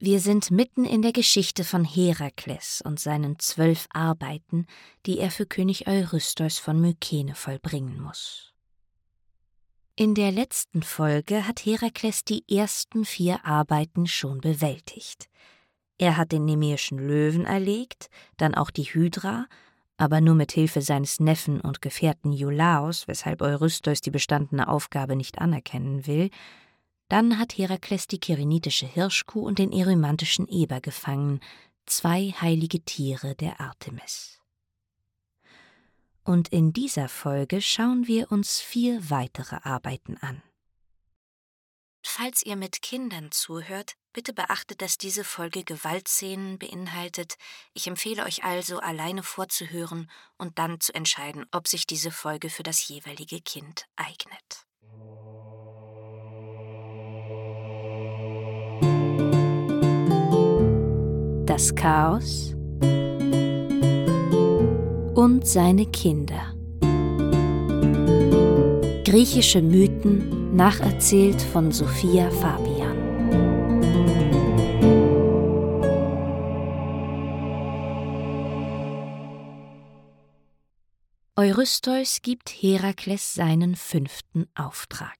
Wir sind mitten in der Geschichte von Herakles und seinen zwölf Arbeiten, die er für König Eurystheus von Mykene vollbringen muss. In der letzten Folge hat Herakles die ersten vier Arbeiten schon bewältigt. Er hat den nemeischen Löwen erlegt, dann auch die Hydra, aber nur mit Hilfe seines Neffen und Gefährten Iolaos, weshalb Eurystheus die bestandene Aufgabe nicht anerkennen will, dann hat Herakles die kyrenitische Hirschkuh und den erymantischen Eber gefangen, zwei heilige Tiere der Artemis. Und in dieser Folge schauen wir uns vier weitere Arbeiten an. Falls ihr mit Kindern zuhört, bitte beachtet, dass diese Folge Gewaltszenen beinhaltet. Ich empfehle euch also, alleine vorzuhören und dann zu entscheiden, ob sich diese Folge für das jeweilige Kind eignet. Das Chaos und seine Kinder. Griechische Mythen nacherzählt von Sophia Fabian. Eurystheus gibt Herakles seinen fünften Auftrag.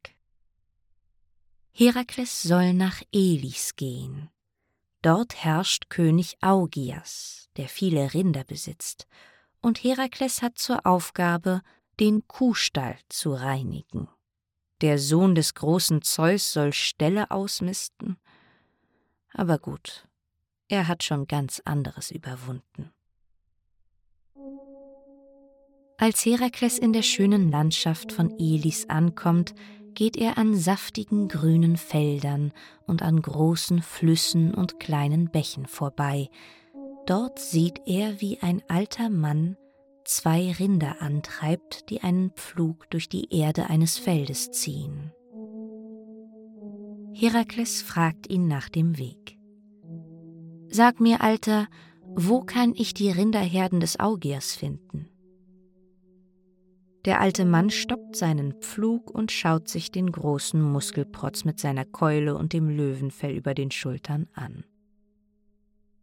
Herakles soll nach Elis gehen, Dort herrscht König Augias, der viele Rinder besitzt, und Herakles hat zur Aufgabe, den Kuhstall zu reinigen. Der Sohn des großen Zeus soll Ställe ausmisten. Aber gut, er hat schon ganz anderes überwunden. Als Herakles in der schönen Landschaft von Elis ankommt, geht er an saftigen grünen Feldern und an großen Flüssen und kleinen Bächen vorbei. Dort sieht er, wie ein alter Mann zwei Rinder antreibt, die einen Pflug durch die Erde eines Feldes ziehen. Herakles fragt ihn nach dem Weg. Sag mir, Alter, wo kann ich die Rinderherden des Augiers finden? Der alte Mann stoppt seinen Pflug und schaut sich den großen Muskelprotz mit seiner Keule und dem Löwenfell über den Schultern an.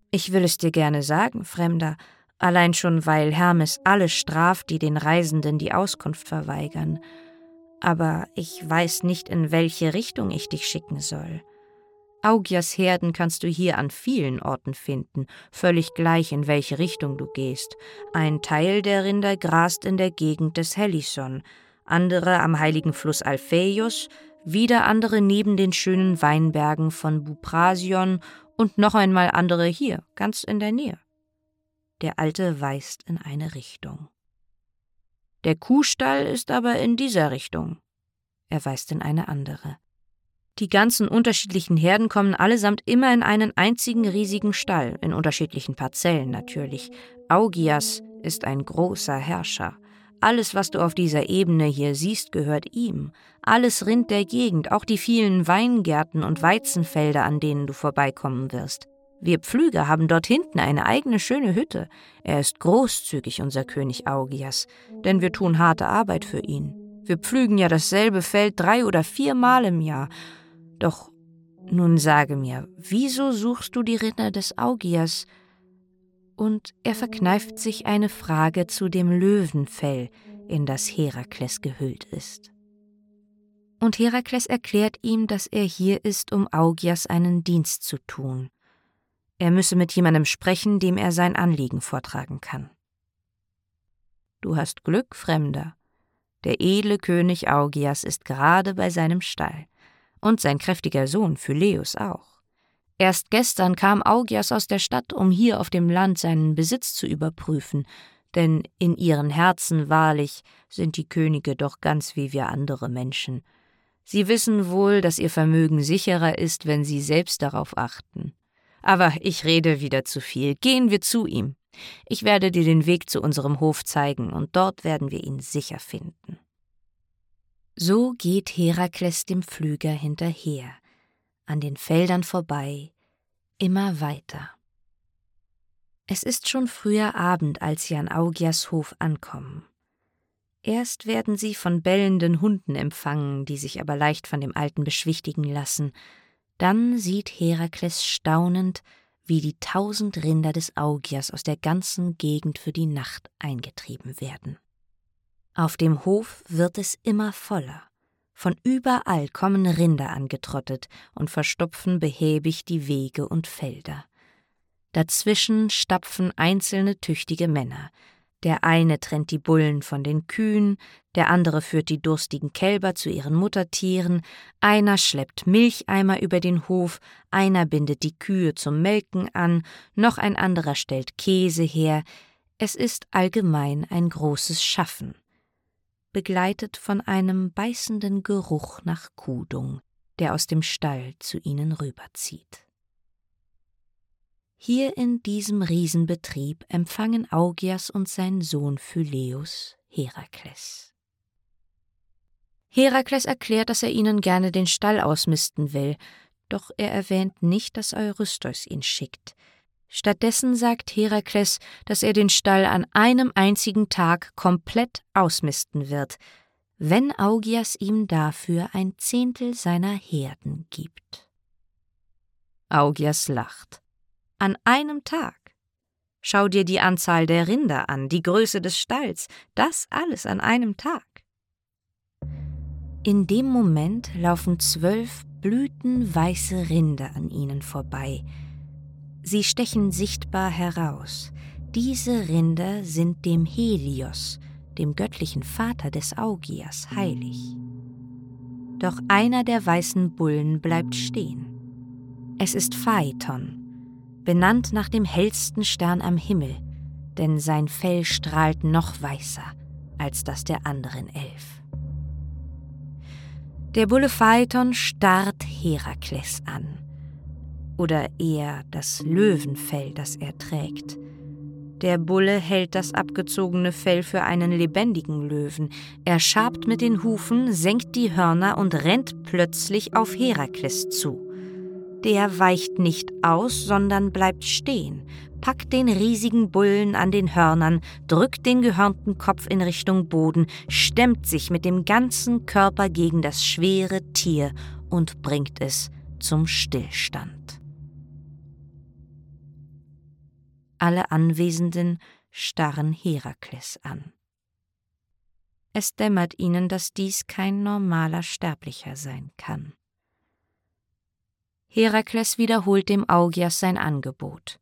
Ich will es dir gerne sagen, Fremder, allein schon weil Hermes alle straft, die den Reisenden die Auskunft verweigern. Aber ich weiß nicht, in welche Richtung ich dich schicken soll. Augias Herden kannst du hier an vielen Orten finden, völlig gleich in welche Richtung du gehst. Ein Teil der Rinder grast in der Gegend des Helison, andere am heiligen Fluss Alpheios, wieder andere neben den schönen Weinbergen von Buprasion und noch einmal andere hier, ganz in der Nähe. Der Alte weist in eine Richtung. Der Kuhstall ist aber in dieser Richtung. Er weist in eine andere. Die ganzen unterschiedlichen Herden kommen allesamt immer in einen einzigen riesigen Stall, in unterschiedlichen Parzellen natürlich. Augias ist ein großer Herrscher. Alles, was du auf dieser Ebene hier siehst, gehört ihm. Alles Rind der Gegend, auch die vielen Weingärten und Weizenfelder, an denen du vorbeikommen wirst. Wir Pflüger haben dort hinten eine eigene schöne Hütte. Er ist großzügig, unser König Augias, denn wir tun harte Arbeit für ihn. Wir pflügen ja dasselbe Feld drei oder viermal im Jahr, doch nun sage mir, wieso suchst du die Rinder des Augias? Und er verkneift sich eine Frage zu dem Löwenfell, in das Herakles gehüllt ist. Und Herakles erklärt ihm, dass er hier ist, um Augias einen Dienst zu tun. Er müsse mit jemandem sprechen, dem er sein Anliegen vortragen kann. Du hast Glück, Fremder. Der edle König Augias ist gerade bei seinem Stall und sein kräftiger Sohn Phyleus auch. Erst gestern kam Augias aus der Stadt, um hier auf dem Land seinen Besitz zu überprüfen, denn in ihren Herzen wahrlich sind die Könige doch ganz wie wir andere Menschen. Sie wissen wohl, dass ihr Vermögen sicherer ist, wenn sie selbst darauf achten. Aber ich rede wieder zu viel. Gehen wir zu ihm. Ich werde dir den Weg zu unserem Hof zeigen, und dort werden wir ihn sicher finden. So geht Herakles dem Pflüger hinterher, an den Feldern vorbei, immer weiter. Es ist schon früher Abend, als sie an Augias Hof ankommen. Erst werden sie von bellenden Hunden empfangen, die sich aber leicht von dem Alten beschwichtigen lassen. Dann sieht Herakles staunend, wie die tausend Rinder des Augias aus der ganzen Gegend für die Nacht eingetrieben werden. Auf dem Hof wird es immer voller. Von überall kommen Rinder angetrottet und verstopfen behäbig die Wege und Felder. Dazwischen stapfen einzelne tüchtige Männer, der eine trennt die Bullen von den Kühen, der andere führt die durstigen Kälber zu ihren Muttertieren, einer schleppt Milcheimer über den Hof, einer bindet die Kühe zum Melken an, noch ein anderer stellt Käse her. Es ist allgemein ein großes Schaffen, begleitet von einem beißenden Geruch nach Kudung, der aus dem Stall zu ihnen rüberzieht. Hier in diesem Riesenbetrieb empfangen Augias und sein Sohn Phyleus Herakles. Herakles erklärt, dass er ihnen gerne den Stall ausmisten will, doch er erwähnt nicht, dass Eurystheus ihn schickt. Stattdessen sagt Herakles, dass er den Stall an einem einzigen Tag komplett ausmisten wird, wenn Augias ihm dafür ein Zehntel seiner Herden gibt. Augias lacht an einem Tag. Schau dir die Anzahl der Rinder an, die Größe des Stalls, das alles an einem Tag. In dem Moment laufen zwölf blütenweiße Rinder an ihnen vorbei. Sie stechen sichtbar heraus. Diese Rinder sind dem Helios, dem göttlichen Vater des Augias, heilig. Doch einer der weißen Bullen bleibt stehen. Es ist Phaeton, benannt nach dem hellsten Stern am Himmel, denn sein Fell strahlt noch weißer als das der anderen elf. Der Bulle Phaeton starrt Herakles an, oder eher das Löwenfell, das er trägt. Der Bulle hält das abgezogene Fell für einen lebendigen Löwen. Er schabt mit den Hufen, senkt die Hörner und rennt plötzlich auf Herakles zu der weicht nicht aus, sondern bleibt stehen, packt den riesigen Bullen an den Hörnern, drückt den gehörnten Kopf in Richtung Boden, stemmt sich mit dem ganzen Körper gegen das schwere Tier und bringt es zum Stillstand. Alle Anwesenden starren Herakles an. Es dämmert ihnen, dass dies kein normaler Sterblicher sein kann. Herakles wiederholt dem Augias sein Angebot.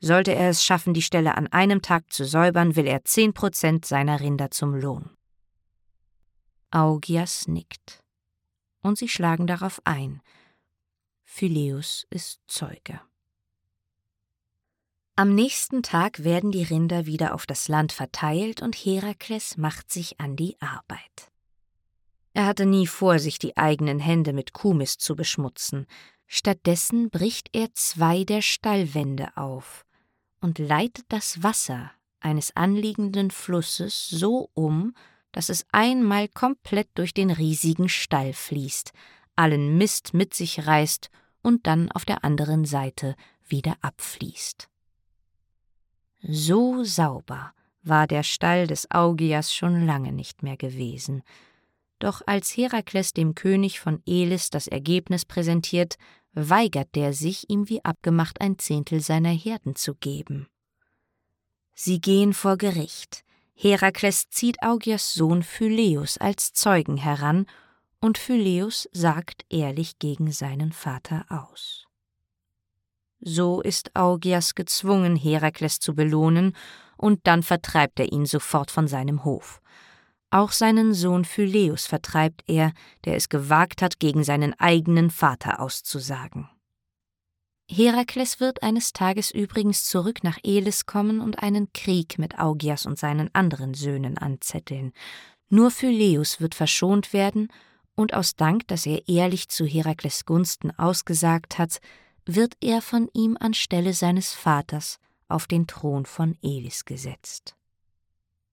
Sollte er es schaffen, die Stelle an einem Tag zu säubern, will er zehn Prozent seiner Rinder zum Lohn. Augias nickt. Und sie schlagen darauf ein. Phyleus ist Zeuge. Am nächsten Tag werden die Rinder wieder auf das Land verteilt und Herakles macht sich an die Arbeit. Er hatte nie vor, sich die eigenen Hände mit Kuhmist zu beschmutzen, Stattdessen bricht er zwei der Stallwände auf und leitet das Wasser eines anliegenden Flusses so um, dass es einmal komplett durch den riesigen Stall fließt, allen Mist mit sich reißt und dann auf der anderen Seite wieder abfließt. So sauber war der Stall des Augias schon lange nicht mehr gewesen. Doch als Herakles dem König von Elis das Ergebnis präsentiert, weigert der sich, ihm wie abgemacht ein Zehntel seiner Herden zu geben. Sie gehen vor Gericht. Herakles zieht Augias Sohn Phyleus als Zeugen heran, und Phyleus sagt ehrlich gegen seinen Vater aus. So ist Augias gezwungen, Herakles zu belohnen, und dann vertreibt er ihn sofort von seinem Hof. Auch seinen Sohn Phyleus vertreibt er, der es gewagt hat, gegen seinen eigenen Vater auszusagen. Herakles wird eines Tages übrigens zurück nach Elis kommen und einen Krieg mit Augias und seinen anderen Söhnen anzetteln. Nur Phyleus wird verschont werden, und aus Dank, dass er ehrlich zu Herakles Gunsten ausgesagt hat, wird er von ihm anstelle seines Vaters auf den Thron von Elis gesetzt.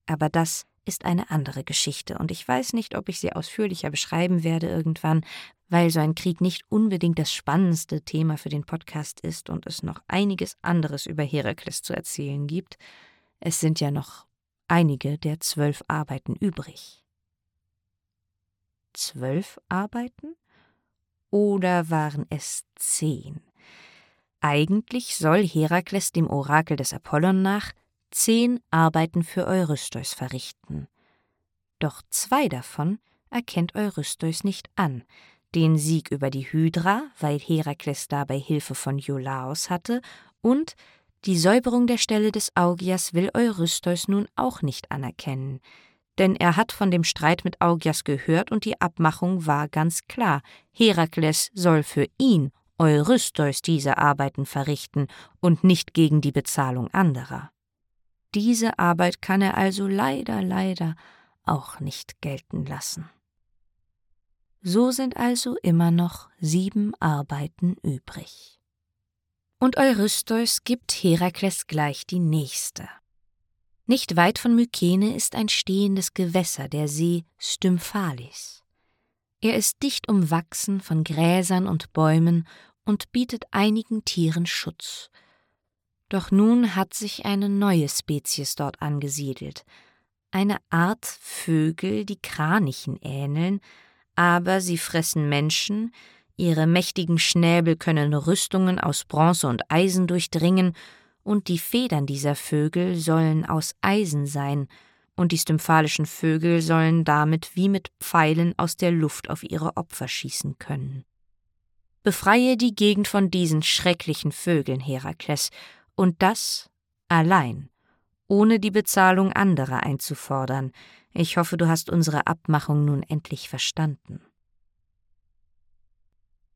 Aber das ist eine andere Geschichte, und ich weiß nicht, ob ich sie ausführlicher beschreiben werde irgendwann, weil so ein Krieg nicht unbedingt das spannendste Thema für den Podcast ist und es noch einiges anderes über Herakles zu erzählen gibt. Es sind ja noch einige der zwölf Arbeiten übrig. Zwölf Arbeiten? oder waren es zehn? Eigentlich soll Herakles dem Orakel des Apollon nach zehn Arbeiten für Eurystheus verrichten. Doch zwei davon erkennt Eurystheus nicht an, den Sieg über die Hydra, weil Herakles dabei Hilfe von Iolaos hatte, und die Säuberung der Stelle des Augias will Eurystheus nun auch nicht anerkennen, denn er hat von dem Streit mit Augias gehört und die Abmachung war ganz klar. Herakles soll für ihn, Eurystheus, diese Arbeiten verrichten und nicht gegen die Bezahlung anderer. Diese Arbeit kann er also leider, leider auch nicht gelten lassen. So sind also immer noch sieben Arbeiten übrig. Und Eurystheus gibt Herakles gleich die nächste. Nicht weit von Mykene ist ein stehendes Gewässer, der See Stymphalis. Er ist dicht umwachsen von Gräsern und Bäumen und bietet einigen Tieren Schutz. Doch nun hat sich eine neue Spezies dort angesiedelt, eine Art Vögel, die Kranichen ähneln, aber sie fressen Menschen, ihre mächtigen Schnäbel können Rüstungen aus Bronze und Eisen durchdringen und die Federn dieser Vögel sollen aus Eisen sein, und die stymphalischen Vögel sollen damit wie mit Pfeilen aus der Luft auf ihre Opfer schießen können. Befreie die Gegend von diesen schrecklichen Vögeln, Herakles, und das allein, ohne die Bezahlung anderer einzufordern. Ich hoffe, du hast unsere Abmachung nun endlich verstanden.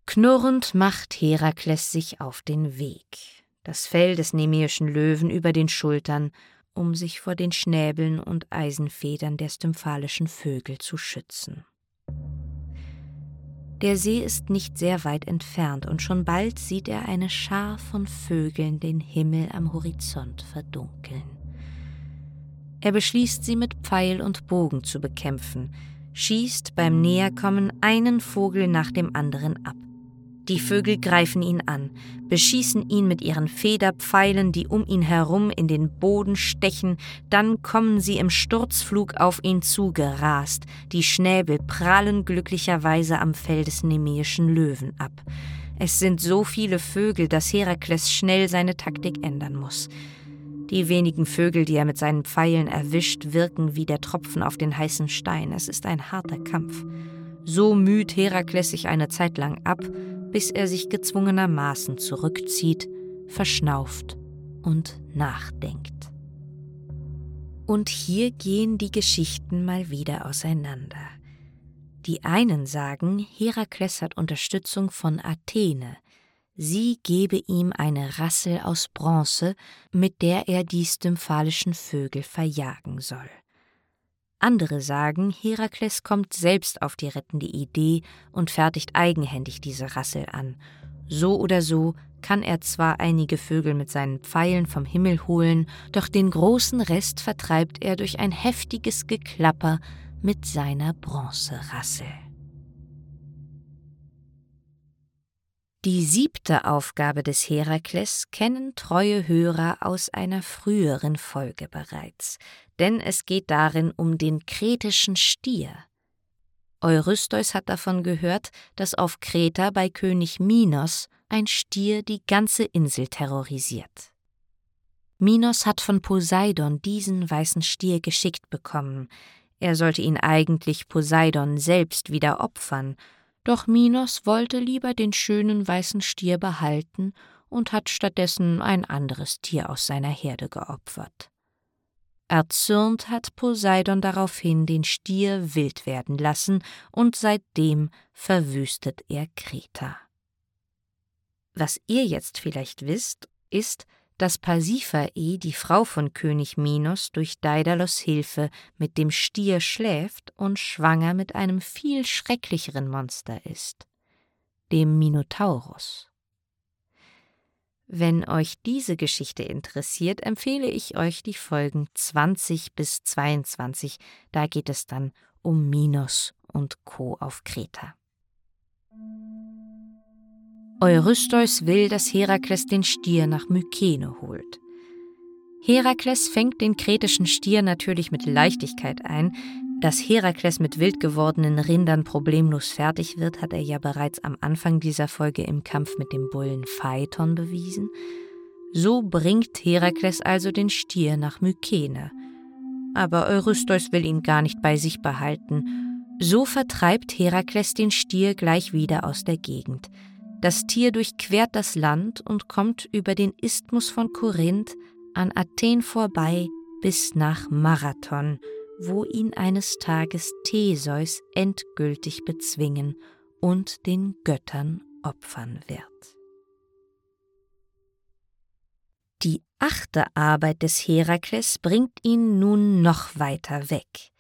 Knurrend macht Herakles sich auf den Weg das Fell des nemäischen Löwen über den Schultern, um sich vor den Schnäbeln und Eisenfedern der stymphalischen Vögel zu schützen. Der See ist nicht sehr weit entfernt, und schon bald sieht er eine Schar von Vögeln den Himmel am Horizont verdunkeln. Er beschließt, sie mit Pfeil und Bogen zu bekämpfen, schießt beim Näherkommen einen Vogel nach dem anderen ab. Die Vögel greifen ihn an, beschießen ihn mit ihren Federpfeilen, die um ihn herum in den Boden stechen, dann kommen sie im Sturzflug auf ihn zugerast, die Schnäbel prallen glücklicherweise am Fell des nemäischen Löwen ab. Es sind so viele Vögel, dass Herakles schnell seine Taktik ändern muss. Die wenigen Vögel, die er mit seinen Pfeilen erwischt, wirken wie der Tropfen auf den heißen Stein. Es ist ein harter Kampf. So müht Herakles sich eine Zeit lang ab, bis er sich gezwungenermaßen zurückzieht, verschnauft und nachdenkt. Und hier gehen die Geschichten mal wieder auseinander. Die einen sagen, Herakles hat Unterstützung von Athene, sie gebe ihm eine Rassel aus Bronze, mit der er die stymphalischen Vögel verjagen soll. Andere sagen, Herakles kommt selbst auf die rettende Idee und fertigt eigenhändig diese Rassel an. So oder so kann er zwar einige Vögel mit seinen Pfeilen vom Himmel holen, doch den großen Rest vertreibt er durch ein heftiges Geklapper mit seiner Bronzerassel. Die siebte Aufgabe des Herakles kennen treue Hörer aus einer früheren Folge bereits, denn es geht darin um den kretischen Stier. Eurystheus hat davon gehört, dass auf Kreta bei König Minos ein Stier die ganze Insel terrorisiert. Minos hat von Poseidon diesen weißen Stier geschickt bekommen. Er sollte ihn eigentlich Poseidon selbst wieder opfern, doch Minos wollte lieber den schönen weißen Stier behalten und hat stattdessen ein anderes Tier aus seiner Herde geopfert. Erzürnt hat Poseidon daraufhin den Stier wild werden lassen, und seitdem verwüstet er Kreta. Was ihr jetzt vielleicht wisst, ist, dass Pasiphae, die Frau von König Minos, durch Daidalos Hilfe mit dem Stier schläft und schwanger mit einem viel schrecklicheren Monster ist, dem Minotaurus. Wenn euch diese Geschichte interessiert, empfehle ich euch die Folgen 20 bis 22, da geht es dann um Minos und Co. auf Kreta. Eurystheus will, dass Herakles den Stier nach Mykene holt. Herakles fängt den kretischen Stier natürlich mit Leichtigkeit ein, Dass Herakles mit wild gewordenen Rindern problemlos fertig wird, hat er ja bereits am Anfang dieser Folge im Kampf mit dem Bullen Phaeton bewiesen. So bringt Herakles also den Stier nach Mykene. Aber Eurystheus will ihn gar nicht bei sich behalten. So vertreibt Herakles den Stier gleich wieder aus der Gegend. Das Tier durchquert das Land und kommt über den Isthmus von Korinth an Athen vorbei bis nach Marathon, wo ihn eines Tages Theseus endgültig bezwingen und den Göttern opfern wird. Die achte Arbeit des Herakles bringt ihn nun noch weiter weg.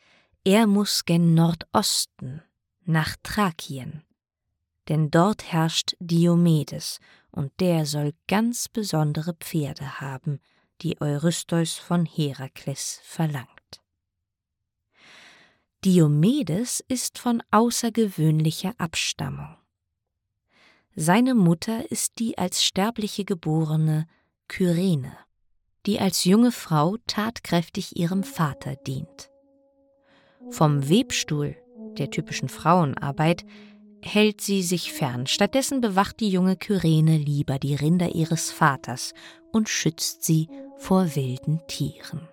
Er muss gen Nordosten, nach Thrakien. Denn dort herrscht Diomedes, und der soll ganz besondere Pferde haben, die Eurystheus von Herakles verlangt. Diomedes ist von außergewöhnlicher Abstammung. Seine Mutter ist die als Sterbliche geborene Kyrene, die als junge Frau tatkräftig ihrem Vater dient. Vom Webstuhl, der typischen Frauenarbeit, hält sie sich fern. Stattdessen bewacht die junge Kyrene lieber die Rinder ihres Vaters und schützt sie vor wilden Tieren.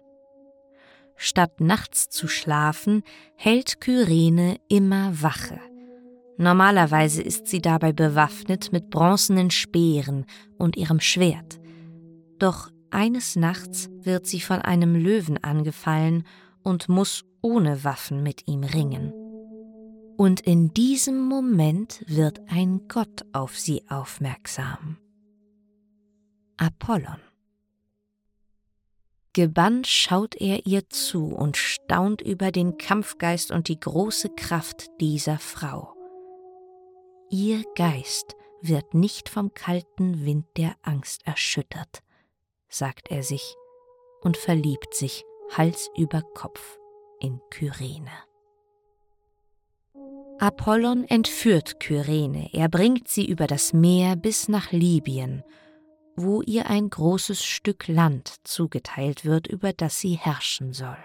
Statt nachts zu schlafen, hält Kyrene immer Wache. Normalerweise ist sie dabei bewaffnet mit bronzenen Speeren und ihrem Schwert. Doch eines Nachts wird sie von einem Löwen angefallen und muss ohne Waffen mit ihm ringen. Und in diesem Moment wird ein Gott auf sie aufmerksam. Apollon. Gebannt schaut er ihr zu und staunt über den Kampfgeist und die große Kraft dieser Frau. Ihr Geist wird nicht vom kalten Wind der Angst erschüttert, sagt er sich und verliebt sich Hals über Kopf in Kyrene. Apollon entführt Kyrene, er bringt sie über das Meer bis nach Libyen wo ihr ein großes Stück Land zugeteilt wird, über das sie herrschen soll.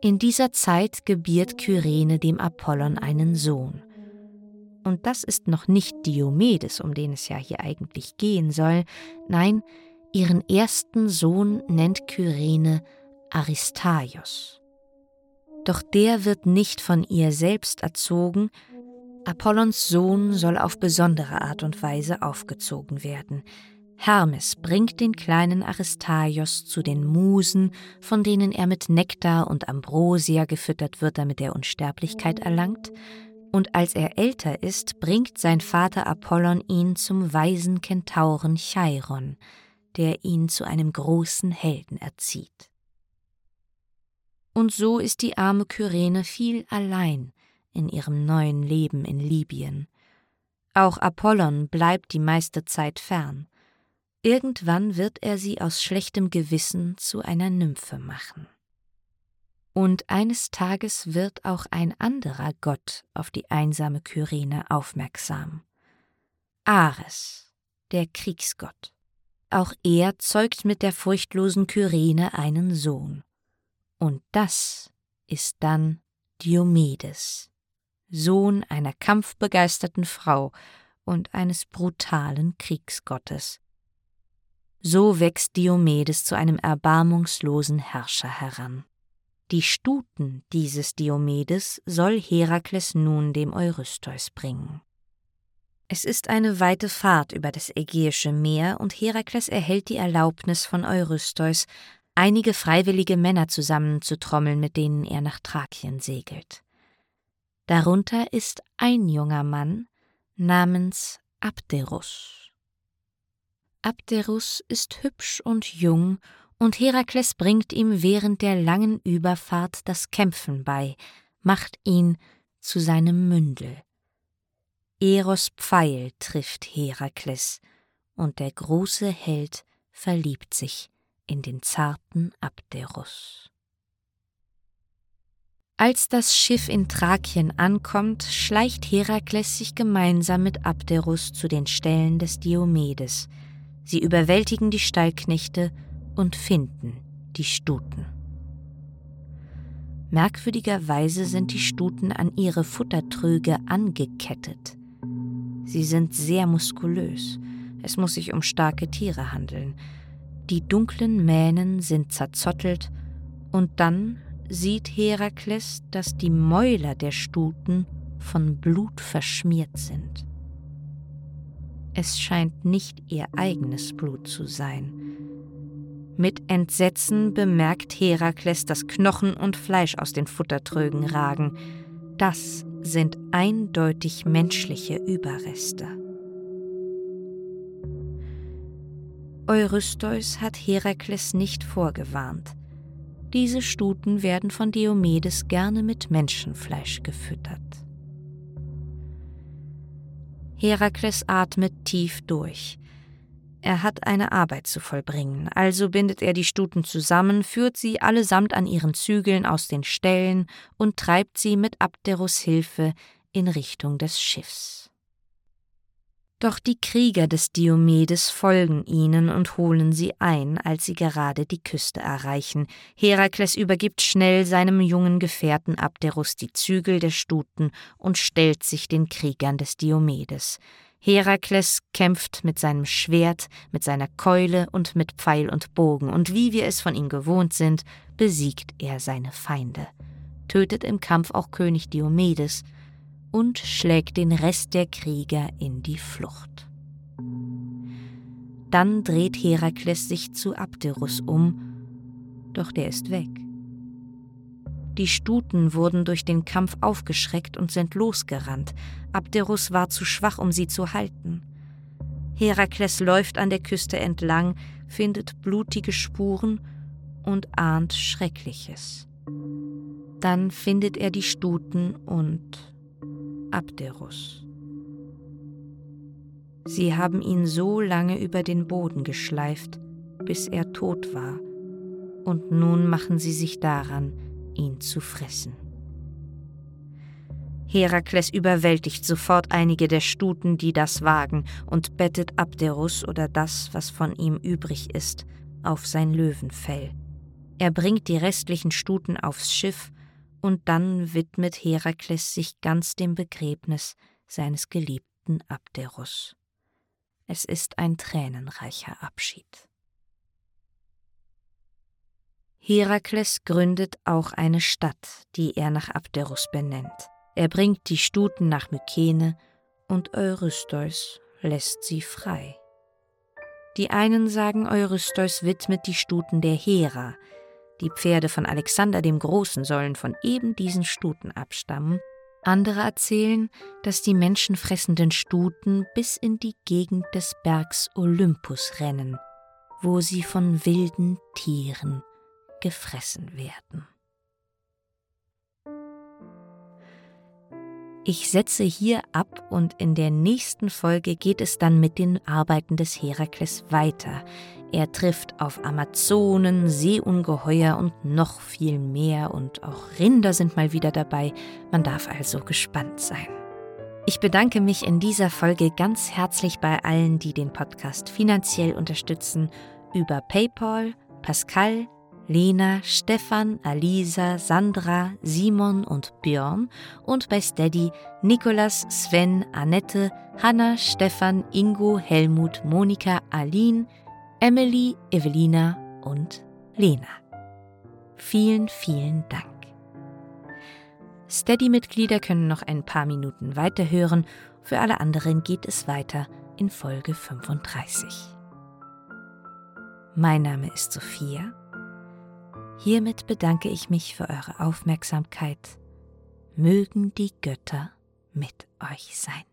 In dieser Zeit gebiert Kyrene dem Apollon einen Sohn. Und das ist noch nicht Diomedes, um den es ja hier eigentlich gehen soll, nein, ihren ersten Sohn nennt Kyrene Aristaios. Doch der wird nicht von ihr selbst erzogen, Apollons Sohn soll auf besondere Art und Weise aufgezogen werden. Hermes bringt den kleinen Aristaios zu den Musen, von denen er mit Nektar und Ambrosia gefüttert wird, damit er Unsterblichkeit erlangt, und als er älter ist, bringt sein Vater Apollon ihn zum weisen Kentauren Chiron, der ihn zu einem großen Helden erzieht. Und so ist die arme Kyrene viel allein, in ihrem neuen Leben in Libyen. Auch Apollon bleibt die meiste Zeit fern. Irgendwann wird er sie aus schlechtem Gewissen zu einer Nymphe machen. Und eines Tages wird auch ein anderer Gott auf die einsame Kyrene aufmerksam. Ares, der Kriegsgott. Auch er zeugt mit der furchtlosen Kyrene einen Sohn. Und das ist dann Diomedes. Sohn einer kampfbegeisterten Frau und eines brutalen Kriegsgottes. So wächst Diomedes zu einem erbarmungslosen Herrscher heran. Die Stuten dieses Diomedes soll Herakles nun dem Eurystheus bringen. Es ist eine weite Fahrt über das Ägäische Meer und Herakles erhält die Erlaubnis von Eurystheus, einige freiwillige Männer zusammenzutrommeln, mit denen er nach Thrakien segelt. Darunter ist ein junger Mann namens Abderus. Abderus ist hübsch und jung, und Herakles bringt ihm während der langen Überfahrt das Kämpfen bei, macht ihn zu seinem Mündel. Eros Pfeil trifft Herakles, und der große Held verliebt sich in den zarten Abderus. Als das Schiff in Thrakien ankommt, schleicht Herakles sich gemeinsam mit Abderus zu den Ställen des Diomedes. Sie überwältigen die Stallknechte und finden die Stuten. Merkwürdigerweise sind die Stuten an ihre Futtertröge angekettet. Sie sind sehr muskulös. Es muss sich um starke Tiere handeln. Die dunklen Mähnen sind zerzottelt und dann sieht Herakles, dass die Mäuler der Stuten von Blut verschmiert sind. Es scheint nicht ihr eigenes Blut zu sein. Mit Entsetzen bemerkt Herakles, dass Knochen und Fleisch aus den Futtertrögen ragen. Das sind eindeutig menschliche Überreste. Eurystheus hat Herakles nicht vorgewarnt. Diese Stuten werden von Diomedes gerne mit Menschenfleisch gefüttert. Herakles atmet tief durch. Er hat eine Arbeit zu vollbringen, also bindet er die Stuten zusammen, führt sie allesamt an ihren Zügeln aus den Ställen und treibt sie mit Abderus Hilfe in Richtung des Schiffs. Doch die Krieger des Diomedes folgen ihnen und holen sie ein, als sie gerade die Küste erreichen. Herakles übergibt schnell seinem jungen Gefährten Abderus die Zügel der Stuten und stellt sich den Kriegern des Diomedes. Herakles kämpft mit seinem Schwert, mit seiner Keule und mit Pfeil und Bogen, und wie wir es von ihm gewohnt sind, besiegt er seine Feinde, tötet im Kampf auch König Diomedes, und schlägt den Rest der Krieger in die Flucht. Dann dreht Herakles sich zu Abderus um, doch der ist weg. Die Stuten wurden durch den Kampf aufgeschreckt und sind losgerannt. Abderus war zu schwach, um sie zu halten. Herakles läuft an der Küste entlang, findet blutige Spuren und ahnt Schreckliches. Dann findet er die Stuten und Abderus. Sie haben ihn so lange über den Boden geschleift, bis er tot war, und nun machen sie sich daran, ihn zu fressen. Herakles überwältigt sofort einige der Stuten, die das wagen, und bettet Abderus oder das, was von ihm übrig ist, auf sein Löwenfell. Er bringt die restlichen Stuten aufs Schiff und dann widmet Herakles sich ganz dem Begräbnis seines geliebten Abderus. Es ist ein tränenreicher Abschied. Herakles gründet auch eine Stadt, die er nach Abderus benennt. Er bringt die Stuten nach Mykene und Eurystheus lässt sie frei. Die einen sagen, Eurystheus widmet die Stuten der Hera, die Pferde von Alexander dem Großen sollen von eben diesen Stuten abstammen. Andere erzählen, dass die menschenfressenden Stuten bis in die Gegend des Bergs Olympus rennen, wo sie von wilden Tieren gefressen werden. Ich setze hier ab und in der nächsten Folge geht es dann mit den Arbeiten des Herakles weiter. Er trifft auf Amazonen, Seeungeheuer und noch viel mehr und auch Rinder sind mal wieder dabei. Man darf also gespannt sein. Ich bedanke mich in dieser Folge ganz herzlich bei allen, die den Podcast finanziell unterstützen, über PayPal, Pascal, Lena, Stefan, Alisa, Sandra, Simon und Björn und bei Steady Nikolas, Sven, Annette, Hanna, Stefan, Ingo, Helmut, Monika, Aline, Emily, Evelina und Lena. Vielen, vielen Dank. Steady-Mitglieder können noch ein paar Minuten weiterhören, für alle anderen geht es weiter in Folge 35. Mein Name ist Sophia Hiermit bedanke ich mich für eure Aufmerksamkeit. Mögen die Götter mit euch sein.